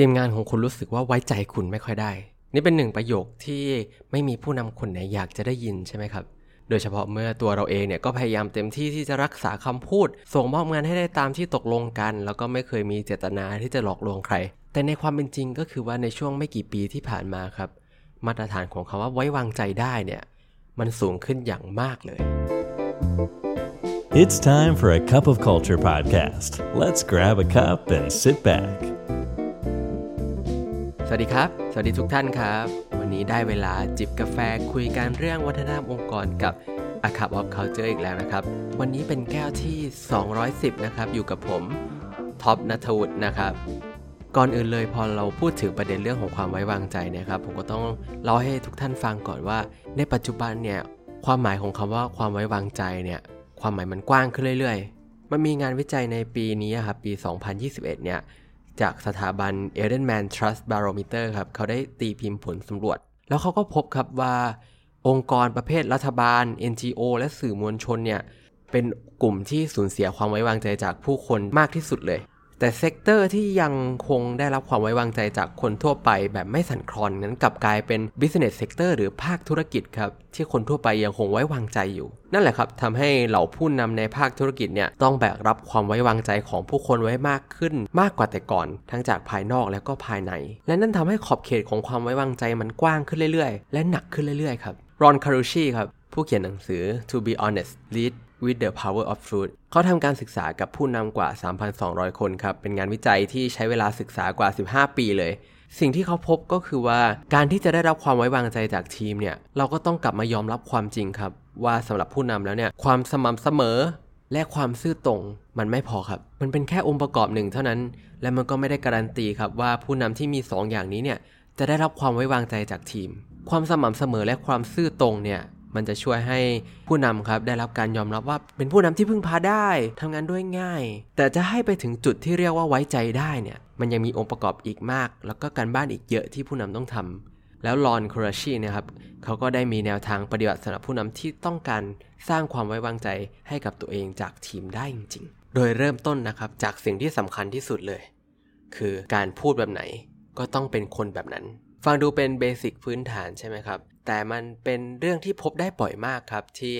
ทีมงานของคุณรู้สึกว่าไว้ใจคุณไม่ค่อยได้ นี่เป็นหนึ่งประโยคที่ไม่มีผู้นำคนไหนอยากจะได้ยินใช่ไหมครับ โดยเฉพาะเมื่อตัวเราเองเนี่ยก็พยายามเต็มที่ที่จะรักษาคำพูด ส่งมอบงานให้ได้ตามที่ตกลงกัน แล้วก็ไม่เคยมีเจตนาที่จะหลอกลวงใคร แต่ในความเป็นจริงก็คือว่าในช่วงไม่กี่ปีที่ผ่านมาครับ มาตรฐานของคำว่าไว้วางใจได้เนี่ยมันสูงขึ้นอย่างมากเลย It's time for a cup of culture podcast. Let's grab a cup and sit back. สวัสดีครับ สวัสดีทุกท่านครับ วันนี้ได้เวลาจิบกาแฟคุยกันเรื่องวัฒนธรรมองค์กรกับ A Cup of Culture อีกแล้วนะครับ วันนี้เป็นแก้วที่ 210 นะครับ อยู่กับผมท็อปนัทวุฒินะครับ ก่อนอื่นเลยพอเราพูดถึงประเด็นเรื่องของความไว้วางใจนี่ยครับ ผมก็ต้องเล่าให้ทุกท่านฟังก่อนว่า ในปัจจุบันเนี่ยความหมายของคำว่าความไว้วางใจเนี่ยความหมายมันกว้างขึ้นเรื่อย ๆ มันมีงานวิจัยในปีนี้ครับปี 2021 เนี่ย จากสถาบัน e d e n m a n Trust Barometer ครับเขาได้ตีพิมพ์ผลสำรวจ แล้วเขาก็พบครับว่า องค์กรประเภทรัฐบาล NGO และสื่อมวลชนเนี่ยเป็นกลุ่มที่สูญเสียความไว้วางใจจากผู้คนมากที่สุดเลย แต่ sector ที่ยังคงได้รับความไว้วางใจจากคนทั่วไปแบบไม่สั่นคลอนนั้นกลับกลายเป็น business sector หรือภาคธุรกิจครับที่คนทั่วไปยังคงไว้วางใจอยู่ นั่นแหละครับทำให้เหล่าผู้นำในภาคธุรกิจเนี่ยต้องแบกรับความไว้วางใจของผู้คนไว้มากขึ้น มากกว่าแต่ก่อน ทั้งจากภายนอกและก็ภายใน และนั่นทำให้ขอบเขตของความไว้วางใจมันกว้างขึ้นเรื่อยๆ และหนักขึ้นเรื่อยๆครับรอนคารูชีครับผู้เขียนหนังสือ To be honest lead with the power of truth เขาทำการศึกษากับผู้นำกว่า 3,200 คนครับ เป็นงานวิจัยที่ใช้เวลาศึกษากว่า 15 ปีเลย สิ่งที่เขาพบก็คือว่าการที่จะได้รับความไว้วางใจจากทีมเนี่ย เราก็ต้องกลับมายอมรับความจริงครับ ว่าสำหรับผู้นำแล้วเนี่ย ความสม่ำเสมอและความซื่อตรงมันไม่พอครับ มันเป็นแค่องค์ประกอบหนึ่งเท่านั้น และมันก็ไม่ได้การันตีครับว่าผู้นำที่มี 2 อย่างนี้เนี่ยจะได้รับความไว้วางใจจากทีม ความสม่ำเสมอและความซื่อตรงเนี่ย มันจะช่วยให้ผู้นำครับได้รับการยอมรับว่าเป็นผู้นำที่พึ่งพาได้ทำงานด้วยง่าย แต่จะให้ไปถึงจุดที่เรียกว่าไว้ใจได้เนี่ยมันยังมีองค์ประกอบอีกมาก แล้วก็การบ้านอีกเยอะที่ผู้นำต้องทำแล้วลอนคราชีนะครับเขาก็ได้มีแนวทางปฏิบัติสำหรับผู้นำที่ต้องการสร้างความไว้วางใจให้กับตัวเองจากทีมได้จริงๆ โดยเริ่มต้นนะครับจากสิ่งที่สำคัญที่สุดเลย คือการพูดแบบไหนก็ต้องเป็นคนแบบนั้น ฟังดูเป็นเบสิกพื้นฐานใช่ไหมครับ แต่มันเป็นเรื่องที่พบได้บ่อยมากครับ ที่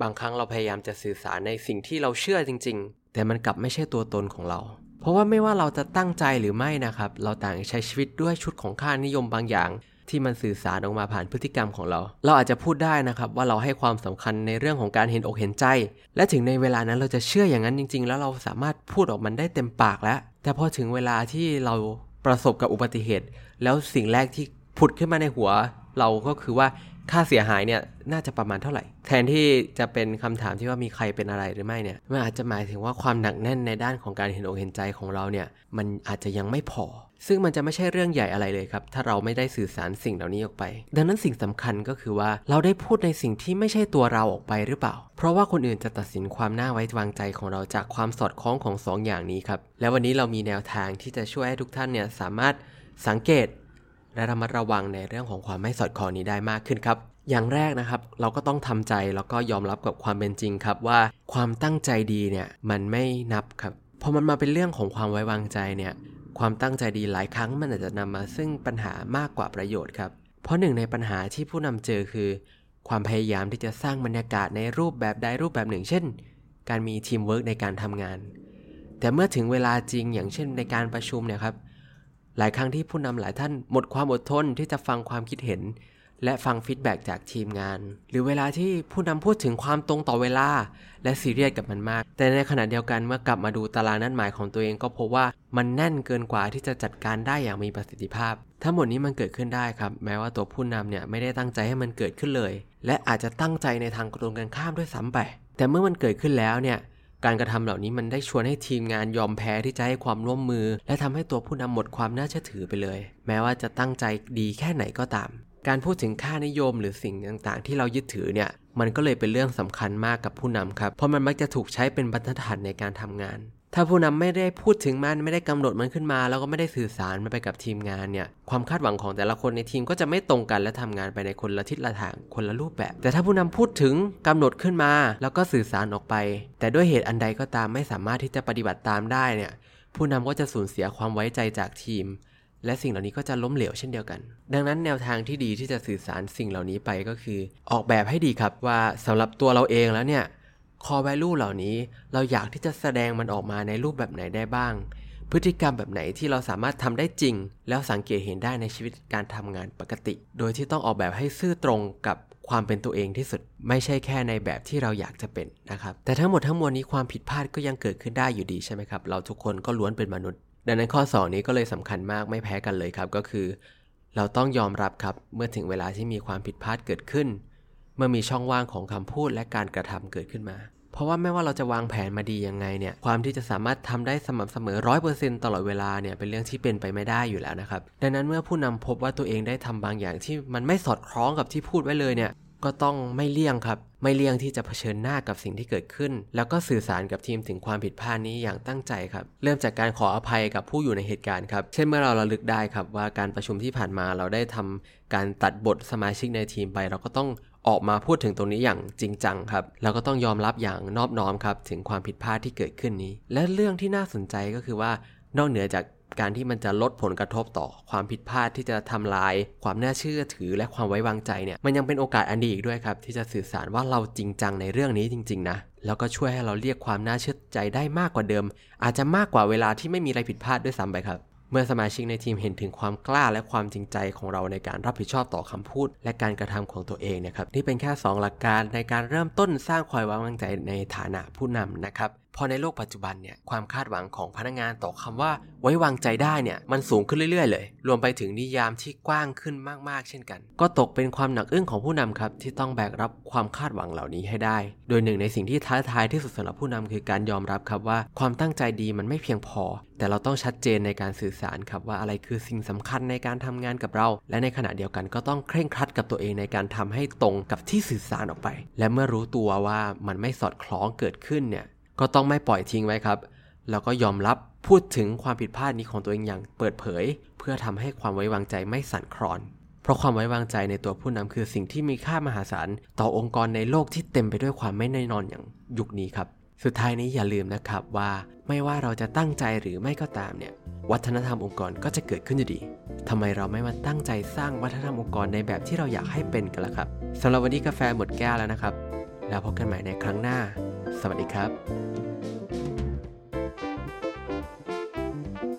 บางครั้งเราพยายามจะสื่อสารในสิ่งที่เราเชื่อจริง ๆ แต่มันกลับไม่ใช่ตัวตนของเรา เพราะว่าไม่ว่าเราจะตั้งใจหรือไม่นะครับ เราต่างใช้ชีวิตด้วยชุดของค่านิยมบางอย่าง ที่มันสื่อสารออกมาผ่านพฤติกรรมของเรา เราอาจจะพูดได้นะครับว่าเราให้ความสำคัญในเรื่องของการเห็นอกเห็นใจ และถึงในเวลานั้นเราจะเชื่ออย่างนั้นจริง ๆ แล้วเราสามารถพูดออกมันได้เต็มปากแล้ว แต่พอถึงเวลาที่เรา ประสบกับอุบัติเหตุ แล้วสิ่งแรกที่ผุดขึ้นมาในหัวเราก็คือว่า ค่าเสียหายเนี่ยน่าจะประมาณเท่าไหร่ แทนที่จะเป็นคำถามที่ว่ามีใครเป็นอะไรหรือไม่เนี่ยมันอาจจะหมายถึงว่าความหนักแน่นในด้านของการเห็นอกเห็นใจของเราเนี่ยมันอาจจะยังไม่พอ ซึ่งมันจะไม่ใช่เรื่องใหญ่อะไรเลยครับ ถ้าเราไม่ได้สื่อสารสิ่งเหล่านี้ออกไป ดังนั้นสิ่งสำคัญก็คือว่าเราได้พูดในสิ่งที่ไม่ใช่ตัวเราออกไปหรือเปล่า เพราะว่าคนอื่นจะตัดสินความน่าไว้วางใจของเราจากความสอดคล้องของ2ออย่างนี้ครับ และวันนี้เรามีแนวทางที่จะช่วยให้ทุกท่านเนี่ยสามารถสังเกต และระมัดระวังในเรื่องของความไม่สอดคล้องนี้ได้มากขึ้นครับ อย่างแรกนะครับ เราก็ต้องทำใจแล้วก็ยอมรับกับความเป็นจริงครับว่าความตั้งใจดีเนี่ยมันไม่นับครับพอมันมาเป็นเรื่องของความไว้วางใจเนี่ยความตั้งใจดีหลายครั้งมันอาจจะนำมาซึ่งปัญหามากกว่าประโยชน์ครับ เพราะหนึ่งในปัญหาที่ผู้นำเจอคือ ความพยายามที่จะสร้างบรรยากาศในรูปแบบใดรูปแบบหนึ่ง เช่น การมีทีมเวิร์กในการทำงาน แต่เมื่อถึงเวลาจริงอย่างเช่นในการประชุมเนี่ยครับ หลายครั้งที่ผู้นำหลายท่านหมดความอดทนที่จะฟังความคิดเห็น และฟัง feedback จากทีมงาน หรือเวลาที่ผู้นำพูดถึงความตรงต่อเวลา และซีเรียสกับมันมาก แต่ในขณะเดียวกันเมื่อกลับมาดูตารางนัดหมายของตัวเองก็พบว่ามันแน่นเกินกว่าที่จะจัดการได้อย่างมีประสิทธิภาพ ทั้งหมดนี้มันเกิดขึ้นได้ครับ แม้ว่าตัวผู้นำเนี่ยไม่ได้ตั้งใจให้มันเกิดขึ้นเลย และอาจจะตั้งใจในทางตรงกันข้ามด้วยซ้ำไปแต่เมื่อมันเกิดขึ้นแล้วเนี่ย การกระทำเหล่านี้มันได้ชวนให้ทีมงานยอมแพ้ที่จะให้ความร่วมมือ และทำให้ตัวผู้นำหมดความน่าเชื่อถือไปเลย แม้ว่าจะตั้งใจดีแค่ไหนก็ตาม การพูดถึงค่านิยมหรือสิ่งต่างๆ ที่เรายึดถือเนี่ยมันก็เลยเป็นเรื่องสำคัญมากกับผู้นำครับ เพราะมันมักจะถูกใช้เป็นบรรทัดฐานในการทำงาน ถ้าผู้นำไม่ได้พูดถึงมันไม่ได้กำหนดมันขึ้นมา แล้วก็ไม่ได้สื่อสารมันไปกับทีมงานเนี่ยความคาดหวังของแต่ละคนในทีมก็จะไม่ตรงกันและทำงานไปในคนละทิศละทางคนละรูปแบบ แต่ถ้าผู้นำพูดถึงกำหนดขึ้นมา แล้วก็สื่อสารออกไป แต่ด้วยเหตุอันใดก็ตามไม่สามารถที่จะปฏิบัติตามได้เนี่ยผู้นำก็จะสูญเสียความไว้ใจจากทีม และสิ่งเหล่านี้ก็จะล้มเหลวเช่นเดียวกัน ดังนั้นแนวทางที่ดีที่จะสื่อสารสิ่งเหล่านี้ไปก็คือ ออกแบบให้ดีครับว่าสำหรับตัวเราเองแล้วเนี่ย core value เหล่านี้เราอยากที่จะแสดงมันออกมาในรูปแบบไหนได้บ้าง พฤติกรรมแบบไหนที่เราสามารถทำได้จริง แล้วสังเกตเห็นได้ในชีวิตการทำงานปกติ โดยที่ต้องออกแบบให้ซื่อตรงกับความเป็นตัวเองที่สุด ไม่ใช่แค่ในแบบที่เราอยากจะเป็นนะครับ แต่ทั้งหมดทั้งมวลนี้ความผิดพลาดก็ยังเกิดขึ้นได้อยู่ดีใช่ไหมครับ เราทุกคนก็ล้วนเป็นมนุษย์ ดังนั้นข้อ 2 นี้ก็เลยสำคัญมากไม่แพ้กันเลยครับก็คือ เราต้องยอมรับครับเมื่อถึงเวลาที่มีความผิดพลาดเกิดขึ้น เมื่อมีช่องว่างของคำพูดและการกระทำเกิดขึ้นมา เพราะว่าไม่ว่าเราจะวางแผนมาดียังไงเนี่ย ความที่จะสามารถทำได้สม่ำเสมอร้อยเปอร์เซ็นต์ตลอดเวลาเนี่ยเป็นเรื่องที่เป็นไปไม่ได้อยู่แล้วนะครับ ดังนั้นเมื่อผู้นำพบว่าตัวเองได้ทำบางอย่างที่มันไม่สอดคล้องกับที่พูดไว้เลยเนี่ยก็ต้องไม่เลี่ยงครับ ไม่เลี่ยงที่จะเผชิญหน้ากับสิ่งที่เกิดขึ้น แล้วก็สื่อสารกับทีมถึงความผิดพลาดนี้อย่างตั้งใจครับ เริ่มจากการขออภัยกับผู้อยู่ในเหตุการณ์ครับ เช่นเมื่อเราระลึกได้ครับว่าการประชุมที่ผ่านมาเราได้ทำการตัดบทสมาชิกในทีมไป เราก็ต้อง ออกมาพูดถึงตรงนี้อย่างจริงจังครับ แล้วก็ต้องยอมรับอย่างนอบน้อมครับ ถึงความผิดพลาดที่เกิดขึ้นนี้ และเรื่องที่น่าสนใจก็คือว่านอกเหนือจากการที่มันจะลดผลกระทบต่อความผิดพลาดที่จะทำลาย ความน่าเชื่อถือและความไว้วางใจเนี่ยมันยังเป็นโอกาสอันดีอีกด้วยครับ ที่จะสื่อสารว่าเราจริงจังในเรื่องนี้จริง ๆ นะ แล้วก็ช่วยให้เราเรียกความน่าเชื่อใจได้มากกว่าเดิม อาจจะมากกว่าเวลาที่ไม่มีอะไรผิดพลาดด้วยซ้ำไปครับ เมื่อสมาชิกในทีมเห็นถึงความกล้าและความจริงใจของเราในการรับผิดชอบต่อคำพูด และการกระทำของตัวเองนะครับนี่เป็นแค่ 2 หลักการในการเริ่มต้นสร้างความไว้วางใจในฐานะผู้นำนะครับพอในโลกปัจจุบันเนี่ยความคาดหวังของพนักงานต่อคำว่าไว้วางใจได้เนี่ยมันสูงขึ้นเรื่อยๆ เลย รวมไปถึงนิยามที่กว้างขึ้นมากๆ เช่นกัน ก็ตกเป็นความหนักอึ้งของผู้นำครับที่ต้องแบกรับความคาดหวังเหล่านี้ให้ได้ โดยหนึ่งในสิ่งที่ท้าทายที่สุดสำหรับผู้นำคือการยอมรับครับว่าความตั้งใจดีมันไม่เพียงพอ แต่เราต้องชัดเจนในการสื่อสารครับว่าอะไรคือสิ่งสำคัญในการทำงานกับเรา และในขณะเดียวกันก็ต้องเคร่งครัดกับตัวเองในการทำให้ตรงกับที่สื่อสารออกไป และเมื่อรู้ตัวว่ามันไม่สอดคล้องเกิดขึ้นเนี่ย ก็ต้องไม่ปล่อยทิ้งไว้ครับ แล้วก็ยอมรับพูดถึงความผิดพลาดนี้ของตัวเองอย่างเปิดเผย เพื่อทำให้ความไว้วางใจไม่สั่นคลอน เพราะความไว้วางใจในตัวผู้นำคือสิ่งที่มีค่ามหาศาลต่อองค์กรในโลกที่เต็มไปด้วยความไม่แน่นอนอย่างยุคนี้ครับ สุดท้ายนี้อย่าลืมนะครับว่าไม่ว่าเราจะตั้งใจหรือไม่ก็ตามเนี่ยวัฒนธรรมองค์กรก็จะเกิดขึ้นอยู่ดีทำไมเราไม่มาตั้งใจสร้างวัฒนธรรมองค์กรในแบบที่เราอยากให้เป็นกันล่ะครับสำหรับวันนี้กาแฟหมดแก้วแล้วนะครับ แล้วพบกันใหม่ในครั้งหน้า สวัสดีครับ